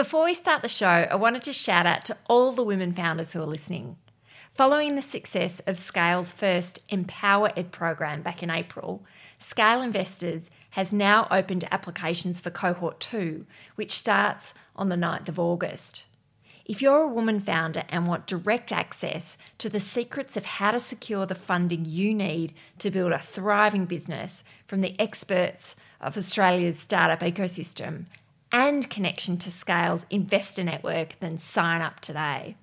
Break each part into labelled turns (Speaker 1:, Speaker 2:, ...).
Speaker 1: Before we start the show, I wanted to shout out to all the women founders who are listening. Following the success of Scale's first Empower Ed program back in April, Scale Investors has now opened applications for cohort 2, which starts on the 9th of August. If you're a woman founder and want direct access to the secrets of how to secure the funding you need to build a thriving business from the experts of Australia's startup ecosystem and connection to Scale's investor network, then sign up today.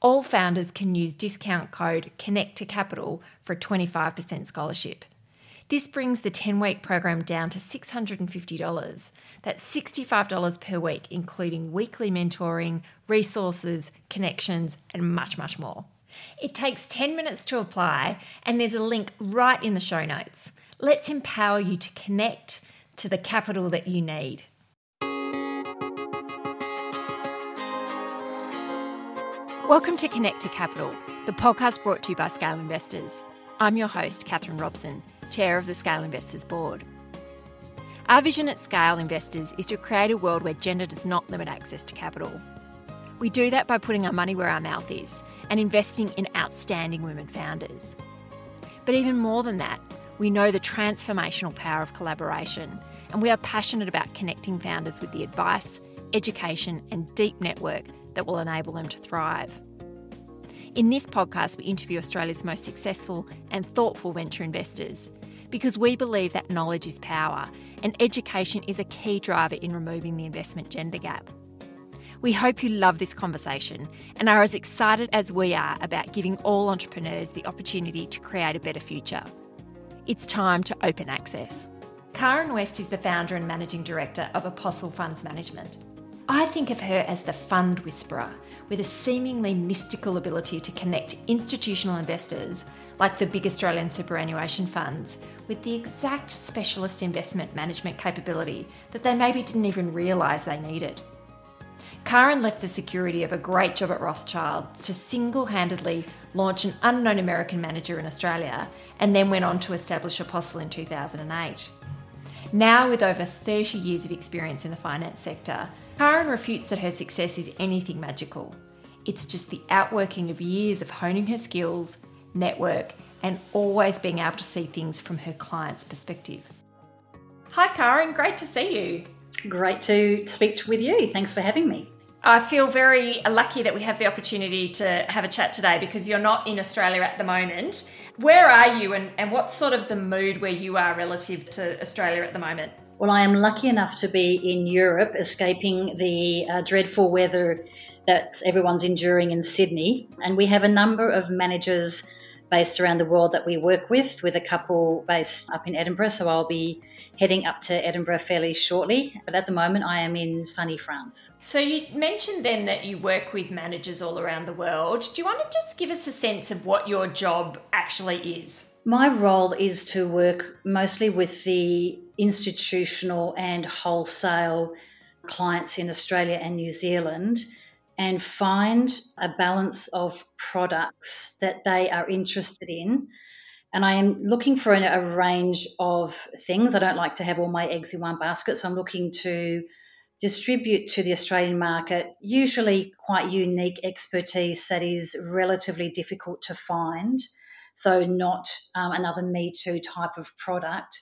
Speaker 1: All founders can use discount code Connect to Capital for a 25% scholarship. This brings the 10 week program down to $650. That's $65 per week, including weekly mentoring, resources, connections, and much, much more. It takes 10 minutes to apply, and there's a link right in the show notes. Let's empower you to connect to the capital that you need. Welcome to Connect to Capital, the podcast brought to you by Scale Investors. I'm your host, Catherine Robson, Chair of the Scale Investors Board. Our vision at Scale Investors is to create a world where gender does not limit access to capital. We do that by putting our money where our mouth is and investing in outstanding women founders. But even more than that, we know the transformational power of collaboration, and we are passionate about connecting founders with the advice, education, and deep network that will enable them to thrive. In this podcast, we interview Australia's most successful and thoughtful venture investors because we believe that knowledge is power and education is a key driver in removing the investment gender gap. We hope you love this conversation and are as excited as we are about giving all entrepreneurs the opportunity to create a better future. It's time to open access. Karyn West is the founder and managing director of Apostle Funds Management. I think of her as the fund whisperer, with a seemingly mystical ability to connect institutional investors, like the big Australian superannuation funds, with the exact specialist investment management capability that they maybe didn't even realise they needed. Karyn left the security of a great job at Rothschild to single handedly launch an unknown American manager in Australia and then went on to establish Apostle in 2008. Now, with over 30 years of experience in the finance sector, Karyn refutes that her success is anything magical. It's just the outworking of years of honing her skills, network, and always being able to see things from her client's perspective. Hi, Karyn, great to see you.
Speaker 2: Great to speak with you. Thanks for having me.
Speaker 1: I feel very lucky that we have the opportunity to have a chat today because you're not in Australia at the moment. Where are you and, and what's sort of the mood where you are relative to Australia at the moment?
Speaker 2: Well, I am lucky enough to be in Europe, escaping the uh, dreadful weather that everyone's enduring in Sydney. And we have a number of managers based around the world that we work with, with a couple based up in Edinburgh. So I'll be heading up to Edinburgh fairly shortly. But at the moment, I am in sunny France.
Speaker 1: So you mentioned then that you work with managers all around the world. Do you want to just give us a sense of what your job actually is?
Speaker 2: My role is to work mostly with the institutional and wholesale clients in Australia and New Zealand and find a balance of products that they are interested in. And I am looking for a range of things. I don't like to have all my eggs in one basket, so I'm looking to distribute to the Australian market usually quite unique expertise that is relatively difficult to find so not um, another Me Too type of product.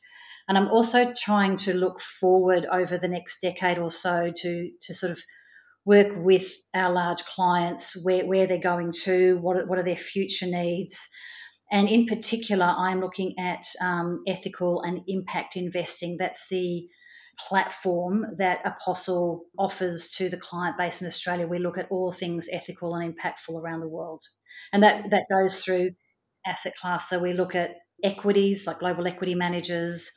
Speaker 2: And I'm also trying to look forward over the next decade or so to, to sort of work with our large clients where, where they're going to, what what are their future needs. And in particular, I'm looking at um, ethical and impact investing. That's the platform that Apostle offers to the client base in Australia. We look at all things ethical and impactful around the world. And that, that goes through asset class. So we look at equities like global equity managers,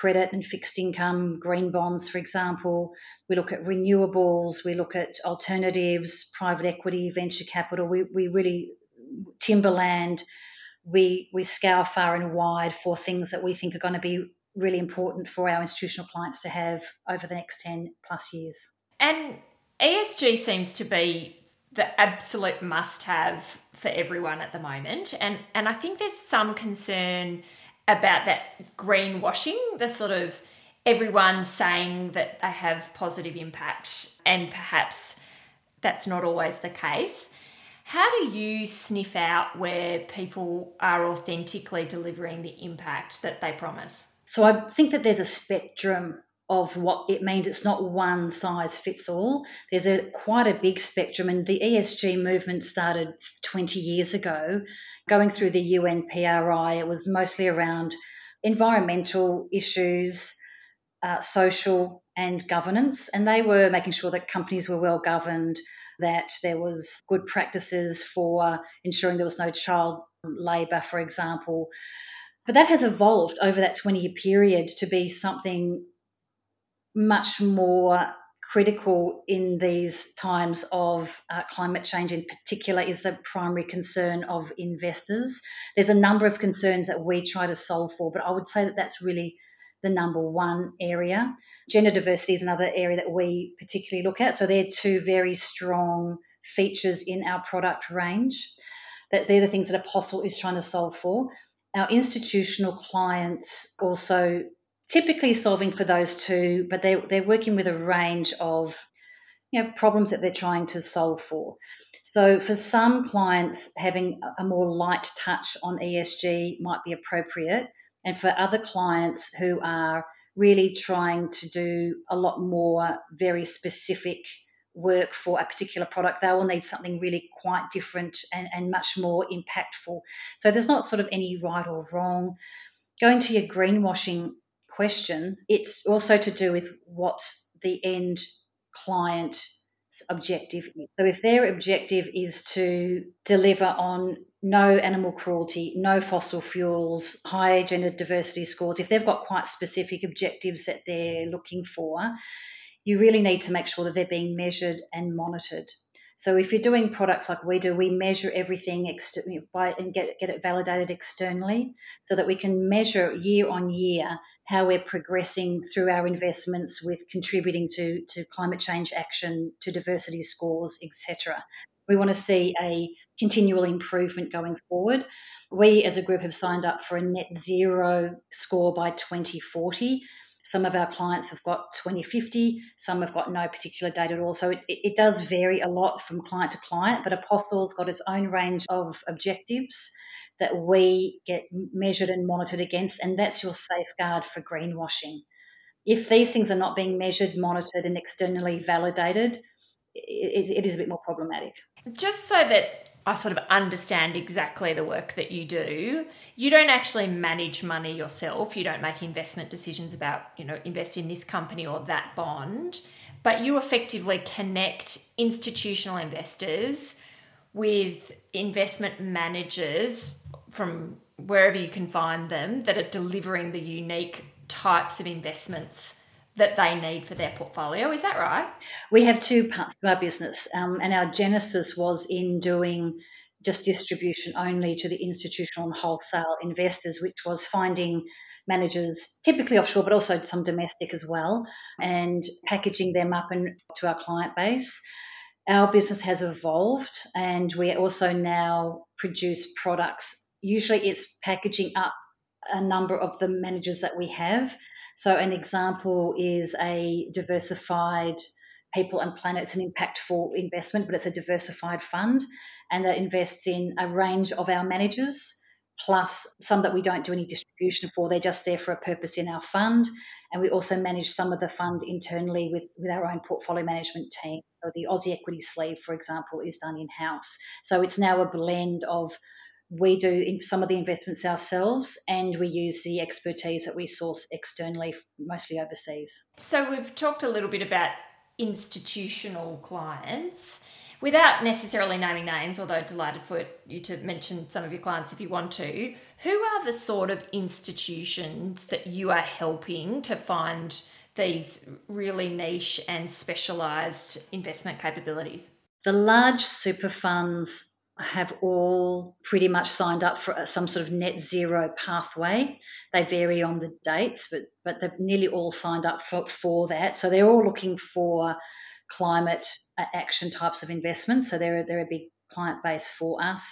Speaker 2: credit and fixed income, green bonds, for example. We look at renewables, we look at alternatives, private equity, venture capital. We, we really, timberland, we, we scour far and wide for things that we think are going to be really important for our institutional clients to have over the next 10 plus years.
Speaker 1: And ESG seems to be the absolute must have for everyone at the moment. And and I think there's some concern about that greenwashing, the sort of everyone saying that they have positive impact, and perhaps that's not always the case. How do you sniff out where people are authentically delivering the impact that they promise?
Speaker 2: So I think that there's a spectrum of what it means. It's not one size fits all. There's a quite a big spectrum, and the ESG movement started 20 years ago, going through the UNPRI. It was mostly around environmental issues, uh, social and governance, and they were making sure that companies were well governed, that there was good practices for ensuring there was no child labour, for example. But that has evolved over that 20 year period to be something much more critical in these times of uh, climate change in particular is the primary concern of investors. There's a number of concerns that we try to solve for, but I would say that that's really the number one area. Gender diversity is another area that we particularly look at. So they're two very strong features in our product range. That they're the things that Apostle is trying to solve for. Our institutional clients also typically solving for those two, but they, they're working with a range of you know, problems that they're trying to solve for. So for some clients, having a more light touch on ESG might be appropriate. And for other clients who are really trying to do a lot more very specific work for a particular product, they will need something really quite different and, and much more impactful. So there's not sort of any right or wrong. Going to your greenwashing question, it's also to do with what the end client objective is. So if their objective is to deliver on no animal cruelty, no fossil fuels, high gender diversity scores, if they've got quite specific objectives that they're looking for, you really need to make sure that they're being measured and monitored. So if you're doing products like we do, we measure everything by, and get, get it validated externally so that we can measure year on year how we're progressing through our investments with contributing to, to climate change action, to diversity scores, etc. We want to see a continual improvement going forward. We as a group have signed up for a net zero score by 2040. Some of our clients have got 2050, some have got no particular date at all. So it, it does vary a lot from client to client, but Apostle's got its own range of objectives that we get measured and monitored against, and that's your safeguard for greenwashing. If these things are not being measured, monitored, and externally validated, it, it is a bit more problematic.
Speaker 1: Just so that I sort of understand exactly the work that you do. You don't actually manage money yourself. You don't make investment decisions about, you know, invest in this company or that bond, but you effectively connect institutional investors with investment managers from wherever you can find them that are delivering the unique types of investments that they need for their portfolio. Is that right?
Speaker 2: We have two parts of our business, um, and our genesis was in doing just distribution only to the institutional and wholesale investors, which was finding managers, typically offshore, but also some domestic as well, and packaging them up and to our client base. Our business has evolved, and we also now produce products. Usually, it's packaging up a number of the managers that we have so, an example is a diversified people and planet. It's an impactful investment, but it's a diversified fund and that invests in a range of our managers, plus some that we don't do any distribution for. They're just there for a purpose in our fund. And we also manage some of the fund internally with, with our own portfolio management team. So, the Aussie Equity Sleeve, for example, is done in house. So, it's now a blend of we do in some of the investments ourselves and we use the expertise that we source externally, mostly overseas.
Speaker 1: So, we've talked a little bit about institutional clients without necessarily naming names, although delighted for you to mention some of your clients if you want to. Who are the sort of institutions that you are helping to find these really niche and specialised investment capabilities?
Speaker 2: The large super funds have all pretty much signed up for some sort of net zero pathway. They vary on the dates, but but they've nearly all signed up for, for that. So they're all looking for climate uh, action types of investments. So they're they're a big client base for us.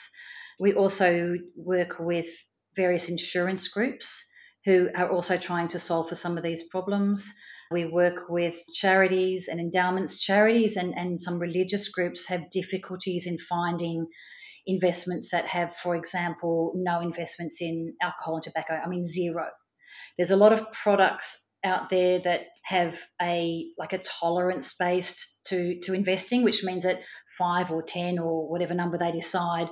Speaker 2: We also work with various insurance groups who are also trying to solve for some of these problems. We work with charities and endowments. Charities and, and some religious groups have difficulties in finding investments that have, for example, no investments in alcohol and tobacco. I mean, zero. There's a lot of products out there that have a like a tolerance based to to investing, which means that five or ten or whatever number they decide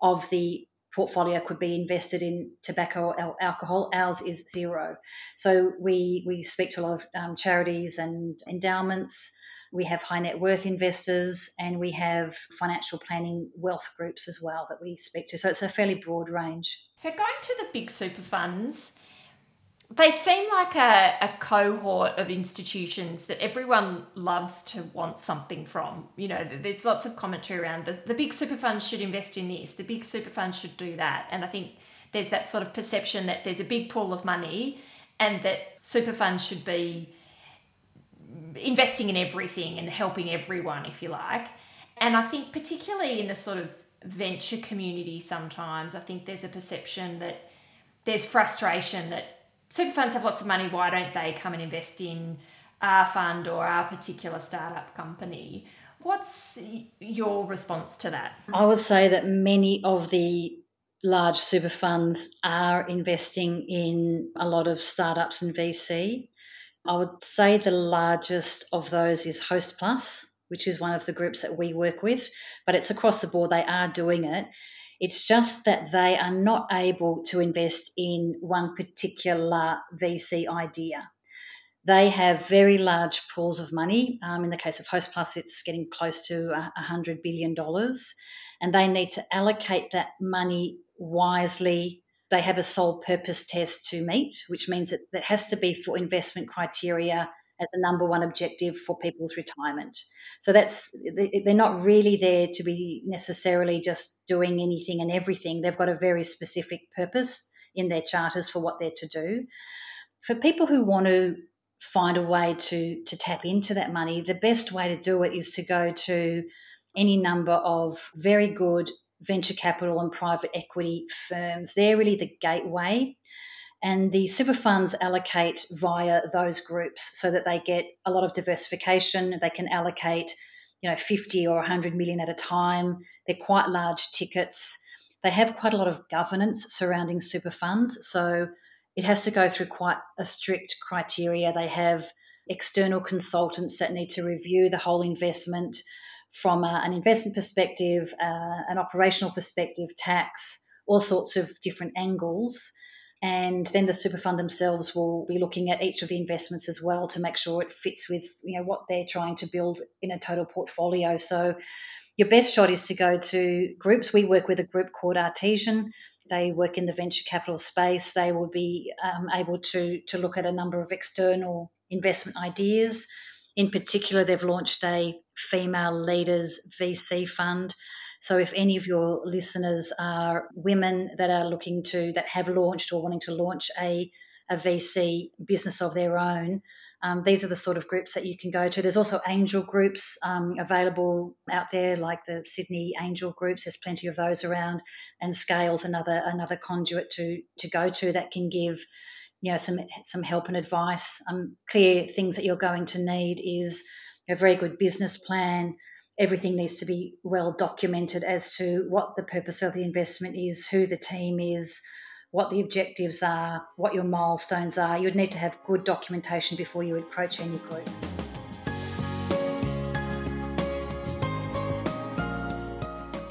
Speaker 2: of the portfolio could be invested in tobacco or alcohol. Ours is zero. So we we speak to a lot of um, charities and endowments. We have high net worth investors and we have financial planning wealth groups as well that we speak to. So it's a fairly broad range.
Speaker 1: So going to the big super funds, they seem like a, a cohort of institutions that everyone loves to want something from. You know, there's lots of commentary around the, the big super funds should invest in this, the big super funds should do that. And I think there's that sort of perception that there's a big pool of money and that super funds should be investing in everything and helping everyone, if you like. And I think, particularly in the sort of venture community, sometimes I think there's a perception that there's frustration that super funds have lots of money. Why don't they come and invest in our fund or our particular startup company? What's your response to that?
Speaker 2: I would say that many of the large super funds are investing in a lot of startups and VC. I would say the largest of those is Hostplus, which is one of the groups that we work with, but it's across the board. They are doing it. It's just that they are not able to invest in one particular VC idea. They have very large pools of money. Um, in the case of Hostplus, it's getting close to $100 billion. And they need to allocate that money wisely. They have a sole purpose test to meet, which means that it has to be for investment criteria as the number one objective for people's retirement. So that's they're not really there to be necessarily just doing anything and everything. They've got a very specific purpose in their charters for what they're to do. For people who want to find a way to to tap into that money, the best way to do it is to go to any number of very good venture capital and private equity firms. They're really the gateway and the super funds allocate via those groups so that they get a lot of diversification. They can allocate, you know, 50 or 100 million at a time. They're quite large tickets. They have quite a lot of governance surrounding super funds. So it has to go through quite a strict criteria. They have external consultants that need to review the whole investment from a, an investment perspective, uh, an operational perspective, tax, all sorts of different angles and then the super fund themselves will be looking at each of the investments as well to make sure it fits with you know what they're trying to build in a total portfolio. So your best shot is to go to groups. We work with a group called artesian. They work in the venture capital space. They will be um, able to to look at a number of external investment ideas. In particular they've launched a female leaders vc fund so if any of your listeners are women that are looking to, that have launched or wanting to launch a, a VC business of their own, um, these are the sort of groups that you can go to. There's also angel groups um, available out there, like the Sydney Angel groups. There's plenty of those around, and Scales another another conduit to to go to that can give you know some some help and advice. Um, clear things that you're going to need is a very good business plan, everything needs to be well documented as to what the purpose of the investment is, who the team is, what the objectives are, what your milestones are. You'd need to have good documentation before you approach any group.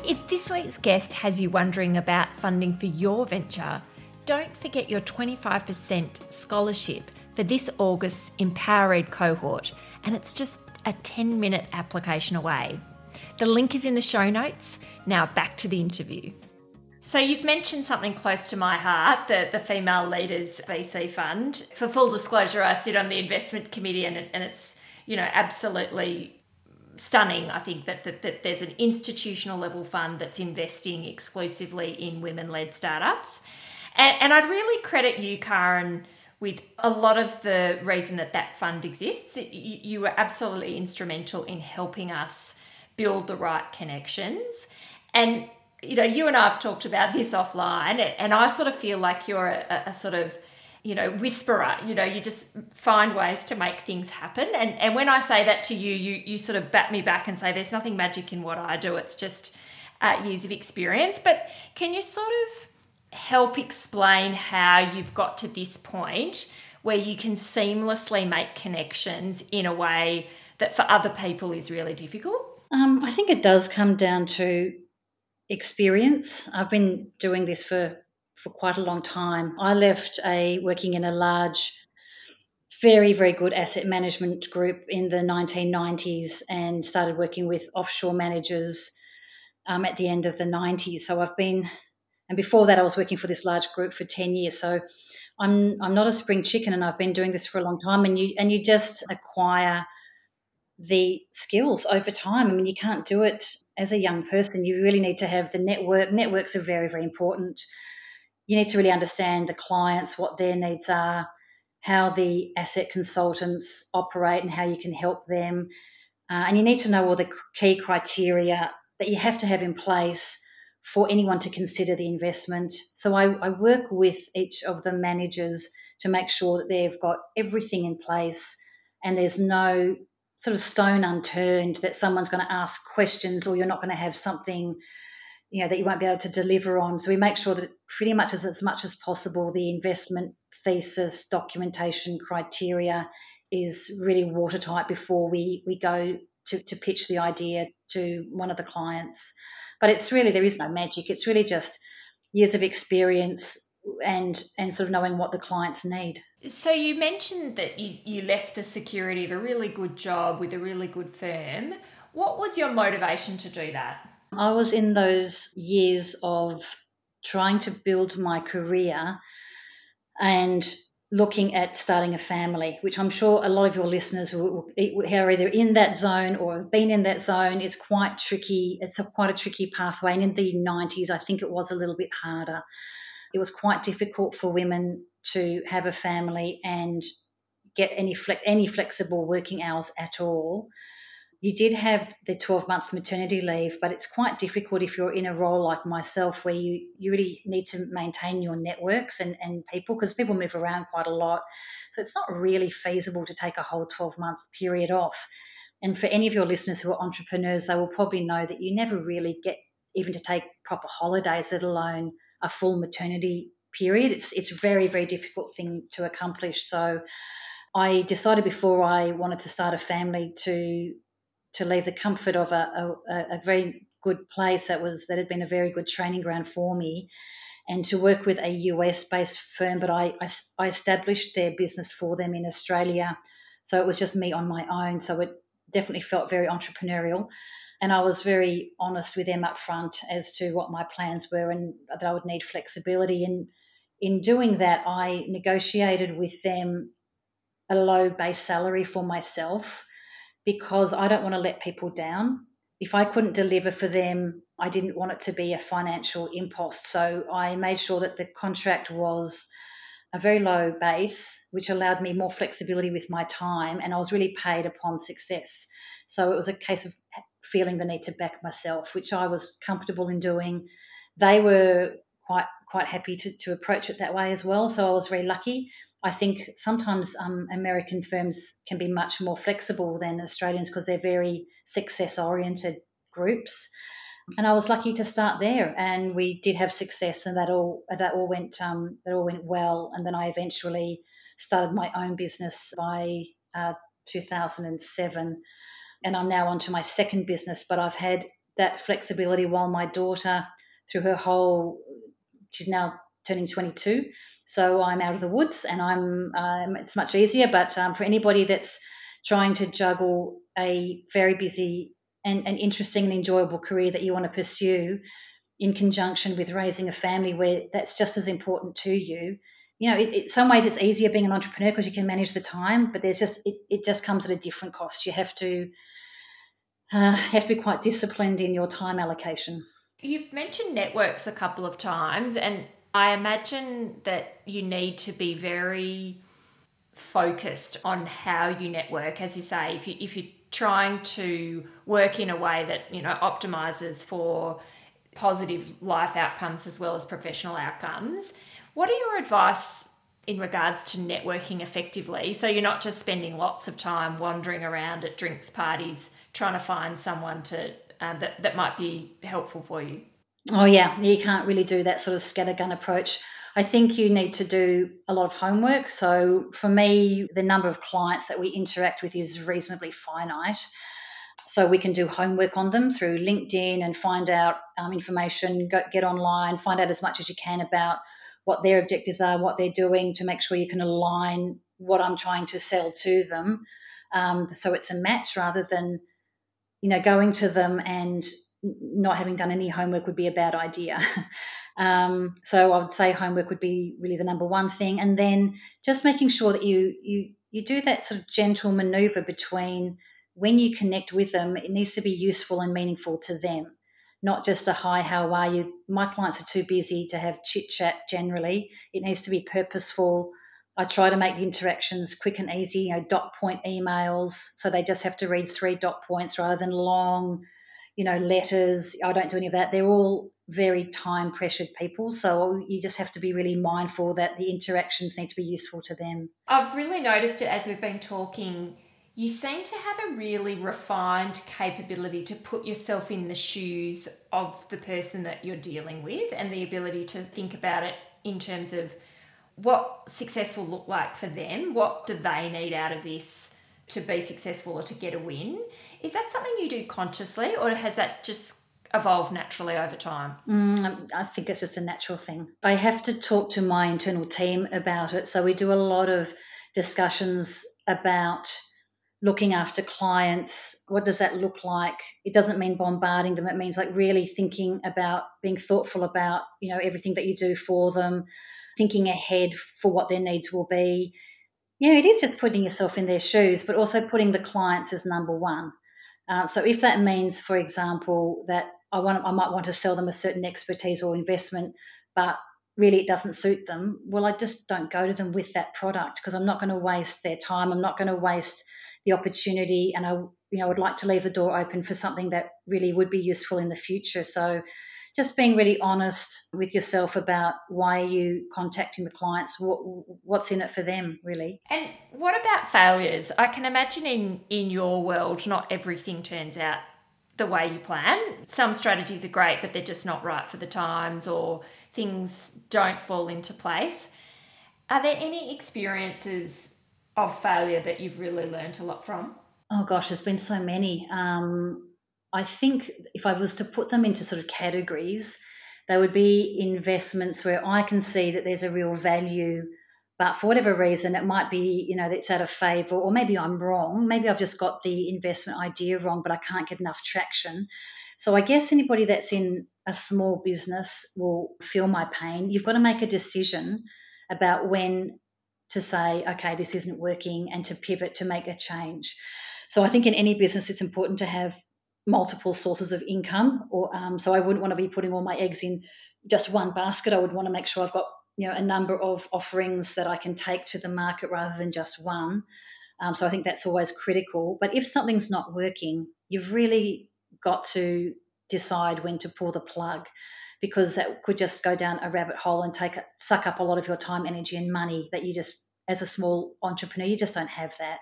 Speaker 1: If this week's guest has you wondering about funding for your venture, don't forget your 25% scholarship for this August's EmpowerEd cohort, and it's just a 10 minute application away. The link is in the show notes. Now back to the interview. So you've mentioned something close to my heart, the, the Female Leaders VC Fund. For full disclosure, I sit on the investment committee and, and it's, you know, absolutely stunning, I think, that, that, that there's an institutional level fund that's investing exclusively in women-led startups. And, and I'd really credit you, Karyn, with a lot of the reason that that fund exists. You, were absolutely instrumental in helping us build the right connections. And, you know, you and I have talked about this offline, and I sort of feel like you're a, a sort of you know, whisperer. You know, you just find ways to make things happen. And and when I say that to you, you you sort of bat me back and say there's nothing magic in what I do. It's just uh, years of experience. But can you sort of help explain how you've got to this point where you can seamlessly make connections in a way that for other people is really difficult?
Speaker 2: Um, I think it does come down to experience. I've been doing this for, for quite a long time. I left a working in a large, very, very good asset management group in the 1990s and started working with offshore managers um, at the end of the 90s. So I've been, and before that, I was working for this large group for 10 years. So I'm I'm not a spring chicken, and I've been doing this for a long time. And you and you just acquire the skills over time. I mean, you can't do it as a young person. You really need to have the network. Networks are very very important. You need to really understand the clients, what their needs are, how the asset consultants operate, and how you can help them. Uh, and you need to know all the key criteria that you have to have in place for anyone to consider the investment. So I, I, work with each of the managers to make sure that they've got everything in place and there's no sort of stone unturned that someone's going to ask questions or you're not going to have something you know that you won't be able to deliver on. So we make sure that pretty much as, as much as possible the investment thesis, documentation, criteria is really watertight before we, we go to, to pitch the idea to one of the clients. But it's really, there is no magic. It's really just years of experience and and sort of knowing what the clients need.
Speaker 1: So you mentioned that you, you left the security of a really good job with a really good firm. What was your motivation to do that?
Speaker 2: I was in those years of trying to build my career and looking at starting a family, which I'm sure a lot of your listeners who are either in that zone or have been in that zone. It's quite tricky. It's a, quite a tricky pathway. And in the 90s, I think it was a little bit harder. It was quite difficult for women to have a family and get any any flexible working hours at all you did have the 12 month maternity leave, but it's quite difficult if you're in a role like myself where you, you really need to maintain your networks and, and people because people move around quite a lot. So it's not really feasible to take a whole 12 month period off. And for any of your listeners who are entrepreneurs, they will probably know that you never really get even to take proper holidays, let alone a full maternity period. It's it's a very, very difficult thing to accomplish. So I decided before I wanted to start a family to to leave the comfort of a, a, a very good place that was that had been a very good training ground for me and to work with a US based firm, but I, I, I, established their business for them in Australia. So it was just me on my own. So it definitely felt very entrepreneurial. And I was very honest with them up front as to what my plans were and that I would need flexibility. And in doing that, I negotiated with them a low base salary for myself because I don't want to let people down. If I couldn't deliver for them, I didn't want it to be a financial impost. So I made sure that the contract was a very low base, which allowed me more flexibility with my time, and I was really paid upon success. So it was a case of feeling the need to back myself, which I was comfortable in doing. They were quite quite happy to, to approach it that way as well. So I was very lucky. I think sometimes um, American firms can be much more flexible than Australians because they're very success oriented groups. And I was lucky to start there, and we did have success, and that all that all went um, that all went well. And then I eventually started my own business by uh, 2007, and I'm now on to my second business. But I've had that flexibility while my daughter, through her whole, she's now turning 22, so I'm out of the woods and I'm um, it's much easier. But um, for anybody that's trying to juggle a very busy and, and interesting and enjoyable career that you want to pursue in conjunction with raising a family where that's just as important to you, you know, it, some ways it's easier being an entrepreneur because you can manage the time, but there's just it, it just comes at a different cost. You have to uh, have to be quite disciplined in your time allocation.
Speaker 1: You've mentioned networks a couple of times, and I imagine that you need to be very focused on how you network as you say if you if you're trying to work in a way that you know optimizes for positive life outcomes as well as professional outcomes what are your advice in regards to networking effectively. So you're not just spending lots of time wandering around at drinks parties trying to find someone to um, that that might be helpful for you.
Speaker 2: Oh yeah, you can't really do that sort of scattergun approach. I think you need to do a lot of homework. So for me, the number of clients that we interact with is reasonably finite. So we can do homework on them through LinkedIn and find out um, information, go, get online, find out as much as you can about what their objectives are, what they're doing to make sure you can align what I'm trying to sell to them. Um, so it's a match rather than, you know, going to them and not having done any homework would be a bad idea. um, so I would say homework would be really the number one thing, and then just making sure that you you you do that sort of gentle maneuver between when you connect with them, it needs to be useful and meaningful to them, not just a hi, how are you? My clients are too busy to have chit chat generally. It needs to be purposeful. I try to make the interactions quick and easy, you know, dot point emails. So they just have to read three dot points rather than long, you know, letters. I don't do any of that. They're all very time pressured people. So you just have to be really mindful that the interactions need to be useful to them.
Speaker 1: I've really noticed it as we've been talking you seem to have a really refined capability to put yourself in the shoes of the person that you're dealing with and the ability to think about it in terms of what success will look like for them. What do they need out of this to be successful or to get a win? Is that something you do consciously or has that just evolved naturally over time?
Speaker 2: Mm, I think it's just a natural thing. I have to talk to my internal team about it. So we do a lot of discussions about looking after clients what does that look like it doesn't mean bombarding them it means like really thinking about being thoughtful about you know everything that you do for them thinking ahead for what their needs will be yeah it is just putting yourself in their shoes but also putting the clients as number one uh, so if that means for example that i want i might want to sell them a certain expertise or investment but really it doesn't suit them well i just don't go to them with that product because i'm not going to waste their time i'm not going to waste the opportunity and I you know would like to leave the door open for something that really would be useful in the future. So just being really honest with yourself about why are you contacting the clients? What, what's in it for them really?
Speaker 1: And what about failures? I can imagine in in your world not everything turns out the way you plan. Some strategies are great but they're just not right for the times or things don't fall into place. Are there any experiences of failure that you've really learned a lot from?
Speaker 2: Oh gosh, there's been so many. Um, I think if I was to put them into sort of categories, they would be investments where I can see that there's a real value, but for whatever reason, it might be, you know, it's out of favor, or maybe I'm wrong. Maybe I've just got the investment idea wrong, but I can't get enough traction. So I guess anybody that's in a small business will feel my pain. You've got to make a decision about when to say, okay, this isn't working and to pivot to make a change. So I think in any business, it's important to have multiple sources of income. Or um, so I wouldn't want to be putting all my eggs in just one basket. I would want to make sure I've got you know a number of offerings that I can take to the market rather than just one. Um, so I think that's always critical. But if something's not working, you've really got to decide when to pull the plug because that could just go down a rabbit hole and take suck up a lot of your time, energy, and money that you just, as a small entrepreneur, you just don't have that.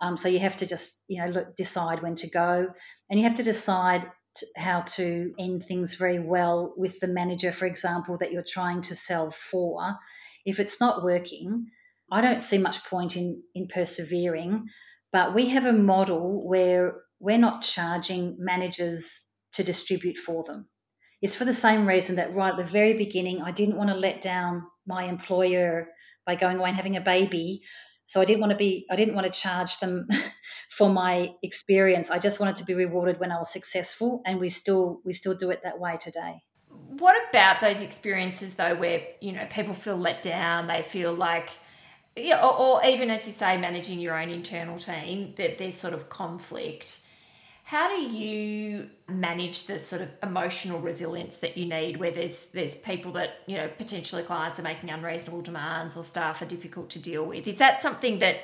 Speaker 2: Um, so you have to just, you know, look, decide when to go, and you have to decide how to end things very well with the manager, for example, that you're trying to sell for. If it's not working, I don't see much point in in persevering. But we have a model where we're not charging managers to distribute for them. It's for the same reason that right at the very beginning, I didn't want to let down my employer by going away and having a baby. So I didn't want to be, I didn't want to charge them for my experience. I just wanted to be rewarded when I was successful, and we still we still do it that way today.
Speaker 1: What about those experiences though, where you know people feel let down, they feel like yeah, or, or, even as you say, managing your own internal team, that there's sort of conflict. How do you manage the sort of emotional resilience that you need where there's there's people that, you know, potentially clients are making unreasonable demands or staff are difficult to deal with? Is that something that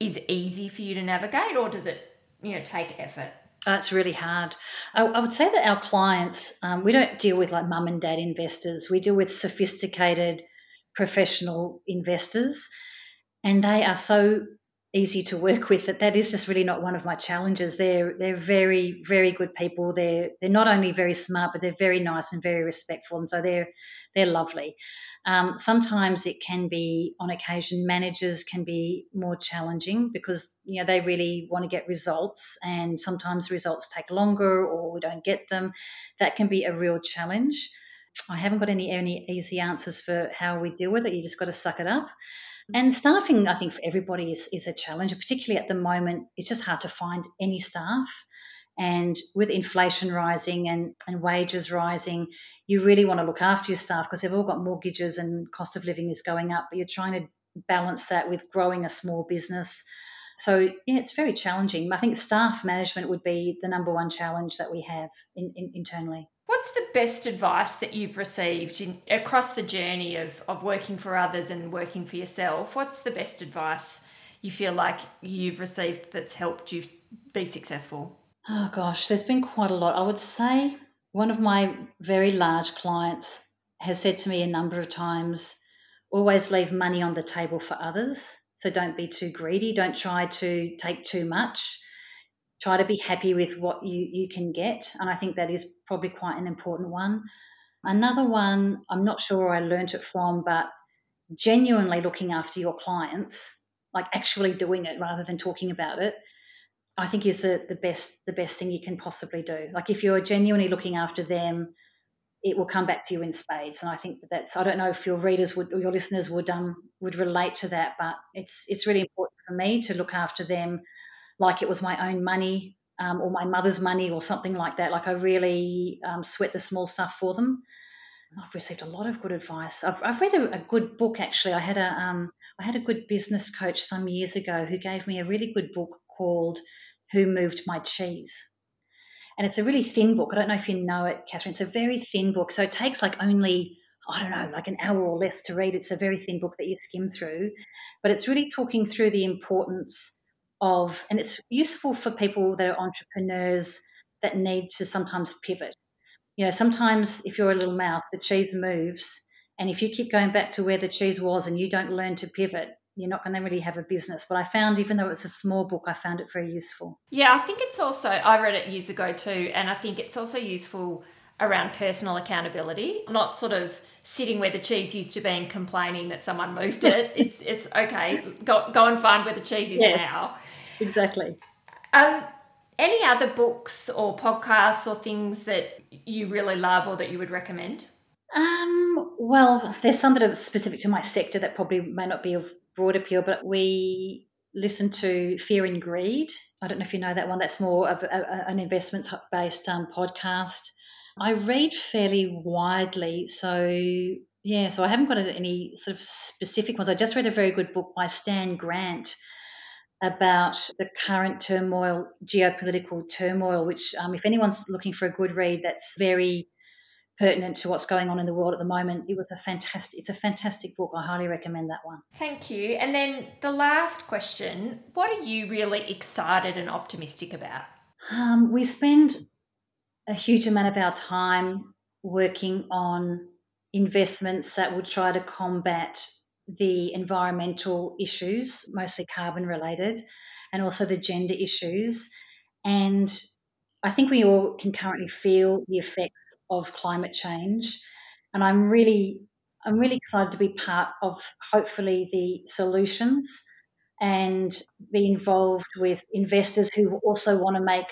Speaker 1: is easy for you to navigate or does it, you know, take effort?
Speaker 2: That's really hard. I, I, would say that our clients, um, we don't deal with like mum and dad investors. We deal with sophisticated professional investors, and they are so easy to work with that that is just really not one of my challenges. They're they're very very good people. They're they're not only very smart, but they're very nice and very respectful, and so they're they're lovely. Um, sometimes it can be, on occasion, managers can be more challenging because you know they really want to get results, and sometimes results take longer or we don't get them. That can be a real challenge. I haven't got any any easy answers for how we deal with it. You just got to suck it up. And staffing, I think, for everybody is, is a challenge, particularly at the moment. It's just hard to find any staff. And with inflation rising and, and wages rising, you really want to look after your staff because they've all got mortgages and cost of living is going up. But you're trying to balance that with growing a small business. So yeah, it's very challenging. I think staff management would be the number one challenge that we have in, in, internally.
Speaker 1: What's the best advice that you've received in, across the journey of, of working for others and working for yourself? What's the best advice you feel like you've received that's helped you be successful?
Speaker 2: Oh gosh, there's been quite a lot. I would say one of my very large clients has said to me a number of times always leave money on the table for others. So don't be too greedy. Don't try to take too much. Try to be happy with what you, you can get. And I think that is probably quite an important one. Another one, I'm not sure where I learnt it from, but genuinely looking after your clients, like actually doing it rather than talking about it, I think is the, the best the best thing you can possibly do. Like if you're genuinely looking after them, it will come back to you in spades. And I think that that's I don't know if your readers would or your listeners would um would relate to that, but it's it's really important for me to look after them like it was my own money um, or my mother's money or something like that. Like I really um, sweat the small stuff for them. I've received a lot of good advice. I've, I've read a, a, good book actually. I had a um, I had a good business coach some years ago who gave me a really good book called who Moved My Cheese. And it's a really thin book. I don't know if you know it, Catherine. It's a very thin book. So it takes like only, I don't know, like an hour or less to read. It's a very thin book that you skim through. But it's really talking through the importance of, and it's useful for people that are entrepreneurs that need to sometimes pivot. You know, sometimes if you're a little mouse, the cheese moves. And if you keep going back to where the cheese was and you don't learn to pivot, you're not going to really have a business. But I found, even though it's a small book, I found it very useful.
Speaker 1: Yeah, I think it's also, I read it years ago too, and I think it's also useful around personal accountability, not sort of sitting where the cheese used to be and complaining that someone moved it. it's it's okay. Go go and find where the cheese is yes, now.
Speaker 2: Exactly.
Speaker 1: Um, any other books or podcasts or things that you really love or that you would recommend?
Speaker 2: Um, well, there's some that are specific to my sector that probably may not be of broad appeal, but we listen to Fear and Greed. I don't know if you know that one. That's more of a, a, an investment based um, podcast. I read fairly widely, so yeah, so I haven't got any sort of specific ones. I just read a very good book by Stan Grant about the current turmoil, geopolitical turmoil, which, um, if anyone's looking for a good read, that's very pertinent to what's going on in the world at the moment. It was a fantastic. It's a fantastic book. I highly recommend that one.
Speaker 1: Thank you. And then the last question: What are you really excited and optimistic about?
Speaker 2: Um, we spend a huge amount of our time working on investments that would try to combat the environmental issues, mostly carbon related, and also the gender issues. And I think we all can currently feel the effects of climate change. And I'm really, I'm really excited to be part of hopefully the solutions and be involved with investors who also want to make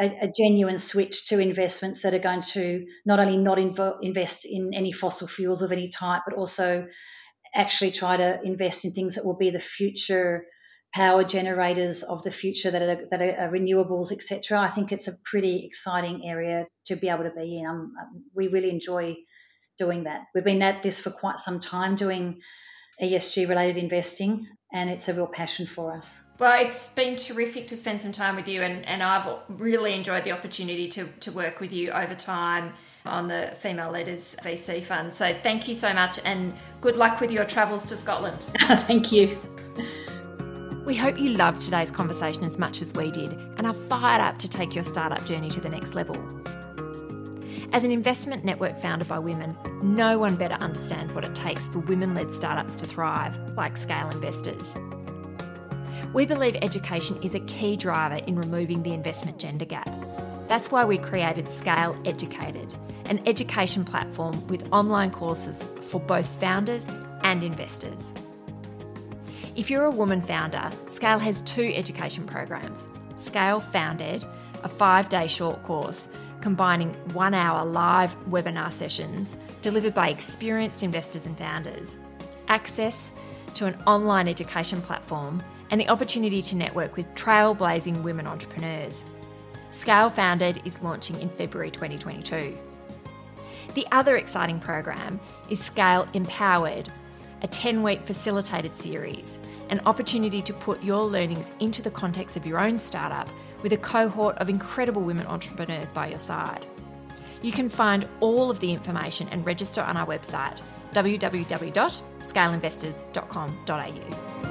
Speaker 2: a, a genuine switch to investments that are going to not only not invest in any fossil fuels of any type, but also actually try to invest in things that will be the future power generators of the future that are, that are renewables, etc. I think it's a pretty exciting area to be able to be in. Um, we really enjoy doing that. We've been at this for quite some time doing ESG related investing, and it's a real passion for us.
Speaker 1: Well, it's been terrific to spend some time with you, and, and I've really enjoyed the opportunity to, to work with you over time on the Female Leaders VC Fund. So thank you so much, and good luck with your travels to Scotland.
Speaker 2: thank you.
Speaker 1: We hope you loved today's conversation as much as we did and are fired up to take your startup journey to the next level. As an investment network founded by women, no one better understands what it takes for women led startups to thrive, like Scale Investors. We believe education is a key driver in removing the investment gender gap. That's why we created Scale Educated, an education platform with online courses for both founders and investors. If you're a woman founder, Scale has two education programs Scale Founded, a five day short course combining one hour live webinar sessions delivered by experienced investors and founders, access to an online education platform, and the opportunity to network with trailblazing women entrepreneurs. Scale Founded is launching in February 2022. The other exciting program is Scale Empowered, a 10 week facilitated series, an opportunity to put your learnings into the context of your own startup with a cohort of incredible women entrepreneurs by your side. You can find all of the information and register on our website www.scaleinvestors.com.au.